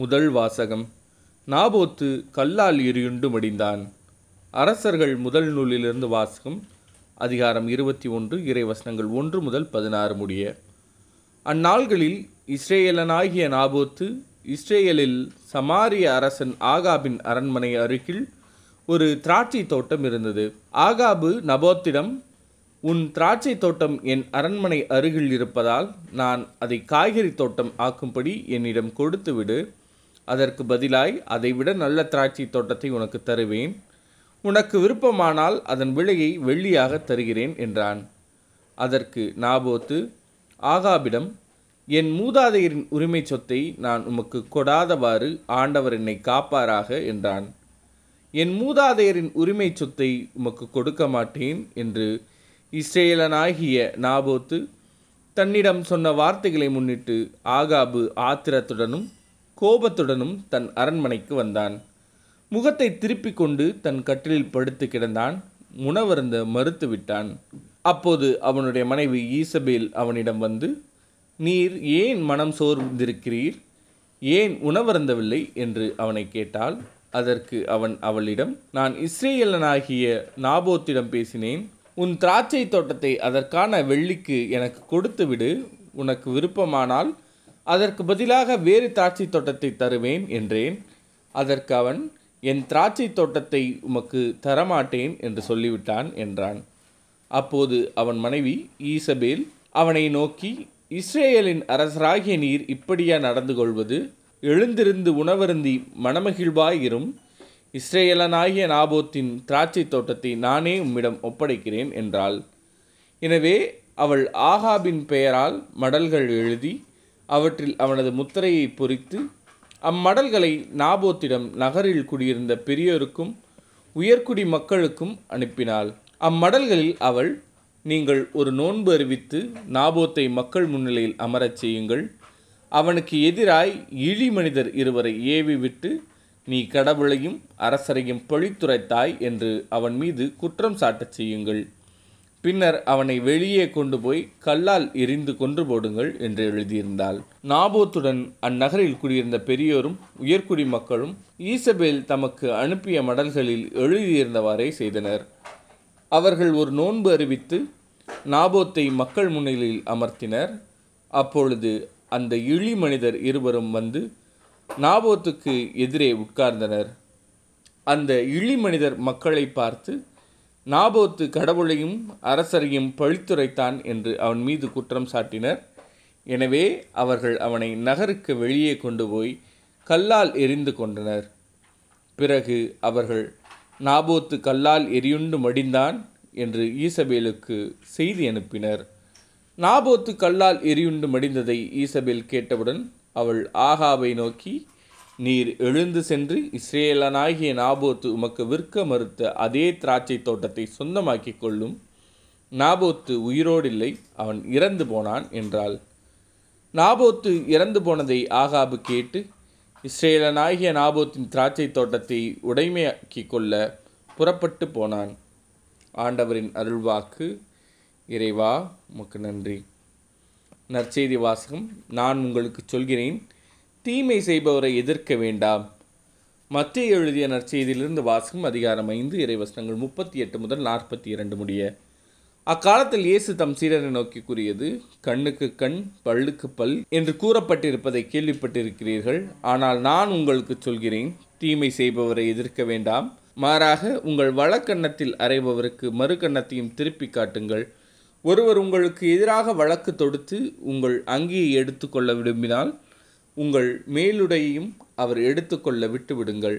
முதல் வாசகம். நாபோத்து கல்லால் எரியுண்டு மடிந்தான். அரசர்கள் முதல் நூலிலிருந்து வாசகம் அதிகாரம் இருபத்தி ஒன்று இறைவசனங்கள் ஒன்று முதல் பதினாறு முடிய. அந்நாள்களில் இஸ்ரேலனாகிய நாபோத்து இஸ்ரேலில் சமாரிய அரசன் ஆகாபின் அரண்மனை அருகில் ஒரு திராட்சை தோட்டம் இருந்தது. ஆகாபு நபோத்திடம் உன் திராட்சை தோட்டம் என் அரண்மனை அருகில் இருப்பதால் நான் அதை காய்கறி தோட்டம் ஆக்கும்படி என்னிடம் கொடுத்துவிடு. அதற்கு பதிலாய் அதைவிட நல்ல திராட்சை தோட்டத்தை உனக்கு தருவேன். உனக்கு விருப்பமானால் அதன் விலையை வெள்ளியாக தருகிறேன் என்றான். அதற்கு நாபோத்து ஆகாபிடம் என் மூதாதையரின் உரிமை சொத்தை நான் உமக்கு கொடாதவாறு ஆண்டவர் என்னை காப்பாராக என்றான். என் மூதாதையரின் உரிமை சொத்தை உமக்கு கொடுக்க மாட்டேன் என்று இஸ்ரேலனாகிய நாபோத்து தன்னிடம் சொன்ன வார்த்தைகளை முன்னிட்டு ஆகாபு ஆத்திரத்துடனும் கோபத்துடனும் தன் அரண்மனைக்கு வந்தான். முகத்தை திருப்பிக் கொண்டு தன் கட்டிலில் படுத்து கிடந்தான். உணவருந்த மறுத்து விட்டான். அப்போது அவனுடைய மனைவி ஈசபேல் அவனிடம் வந்து நீர் ஏன் மனம் சோர்ந்திருக்கிறீர்? ஏன் உணவருந்தவில்லை? என்று அவனை கேட்டால் அதற்கு அவன் அவளிடம் நான் இஸ்ரேலனாகிய நாபோத்திடம் பேசினேன். உன் திராட்சை தோட்டத்தை அதற்கான வெள்ளிக்கு எனக்கு கொடுத்து விடு உனக்கு விருப்பமானால் அதற்கு பதிலாக வேறு திராட்சை தோட்டத்தை தருவேன் என்றேன். அதற்கு அவன் என் திராட்சை தோட்டத்தை உமக்கு தரமாட்டேன் என்று சொல்லிவிட்டான் என்றான். அப்போது அவன் மனைவி ஈசபேல் அவனை நோக்கி இஸ்ரேலின் அரசராகிய நீர் இப்படியா நடந்து கொள்வது எழுந்திருந்து உணவருந்தி மனமகிழ்வாயிரும் இஸ்ரேலனாகிய நாபோத்தின் திராட்சை தோட்டத்தை நானே உம்மிடம் ஒப்படைக்கிறேன் என்றாள். எனவே அவள் ஆகாபின் பெயரால் மடல்கள் எழுதி அவற்றில் அவனது முத்திரையை பொறித்து அம்மடல்களை நாபோத்திடம் நகரில் குடியிருந்த பெரியோருக்கும் உயர்குடி மக்களுக்கும் அனுப்பினாள். அம்மடல்களில் அவள் நீங்கள் ஒரு நோன்பு அறிவித்து நாபோத்தை மக்கள் முன்னிலையில் அமரச் செய்யுங்கள். அவனுக்கு எதிராய் இழி மனிதர் இருவரை ஏவி விட்டு நீ கடவுளையும் அரசரையும் பழித்துரைத்தாய் என்று அவன் மீது குற்றம் சாட்டச் செய்யுங்கள். பின்னர் அவனை வெளியே கொண்டு போய் கல்லால் எரிந்து கொன்று போடுங்கள் என்று எழுதியிருந்தாள். நாபோத்துடன் அந்நகரில் குடியிருந்த பெரியோரும் உயர்குடி மக்களும் ஈசபேல் தமக்கு அனுப்பிய மடல்களில் எழுதியிருந்தவாறே செய்தனர். அவர்கள் ஒரு நோன்பு அறிவித்து நாபோத்தை மக்கள் முன்னிலையில் அமர்த்தினர். அப்பொழுது அந்த இழி மனிதர் இருவரும் வந்து நாபோத்துக்கு எதிரே உட்கார்ந்தனர். அந்த இழி மனிதர் மக்களை பார்த்து நாபோத்து கடவுளையும் அரசரையும் பழித்துரைத்தான் என்று அவன் மீது குற்றம் சாட்டினர். எனவே அவர்கள் அவனை நகருக்கு வெளியே கொண்டு போய் கல்லால் எரிந்து கொண்டனர் பிறகு அவர்கள் நாபோத்து கல்லால் எரியுண்டு மடிந்தான் என்று ஈசபேலுக்கு செய்தி அனுப்பினர். நாபோத்து கல்லால் எரியுண்டு மடிந்ததை ஈசபேல் கேட்டவுடன் அவள் ஆகாவை நோக்கி நீர் எழுந்து சென்று இஸ்ரேலனாகிய நாபோத்து உமக்கு விற்க மறுத்த அதே திராட்சை தோட்டத்தை சொந்தமாக்கிக் கொள்ளும். நாபோத்து உயிரோடில்லை அவன் இறந்து போனான் என்றாள். நாபோத்து இறந்து போனதை ஆகாபு கேட்டு இஸ்ரேலனாகிய நாபோத்தின் திராட்சை தோட்டத்தை உடைமையாக்கி கொள்ள புறப்பட்டு போனான். ஆண்டவரின் அருள்வாக்கு இறைவா உமக்கு நன்றி. நற்செய்தி வாசகம் நான் உங்களுக்கு சொல்கிறேன். தீமை செய்பவரை எதிர்க்க வேண்டாம். மத்திய எழுதிய நற்செய்தியிலிருந்து வாசகம் அதிகாரம் ஐந்து இறைவசனங்கள் முப்பத்தி எட்டு முதல் நாற்பத்தி இரண்டு முடிய. அக்காலத்தில் இயேசு தம் சீடரை நோக்கி கூறியது கண்ணுக்கு கண் பல்லுக்கு பல் என்று கூறப்பட்டிருப்பதை கேள்விப்பட்டிருக்கிறீர்கள். ஆனால் நான் உங்களுக்கு சொல்கிறேன் தீமை செய்பவரை எதிர்க்க வேண்டாம். மாறாக உங்கள் வழக்கண்ணத்தில் அறைபவருக்கு மறு கன்னத்தையும் திருப்பி காட்டுங்கள். ஒருவர் உங்களுக்கு எதிராக வழக்கு தொடுத்து உங்கள் அங்கியை எடுத்துக்கொள்ள விரும்பினால் உங்கள் மேலுடையையும் அவர் எடுத்துக்கொள்ள விட்டுவிடுங்கள்.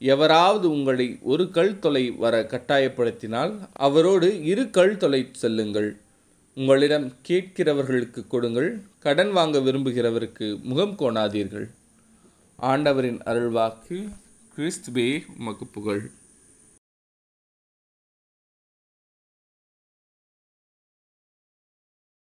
எவராவது உங்களை ஒரு கல் தொலை வர கட்டாயப்படுத்தினால் அவரோடு இரு கல் தொலை செல்லுங்கள். உங்களிடம் கேட்கிறவர்களுக்கு கொடுங்கள் கடன் வாங்க விரும்புகிறவருக்கு முகம் கோணாதீர்கள். ஆண்டவரின் அருள்வாக்கு கிறிஸ்துவே உமக்கு புகழ்.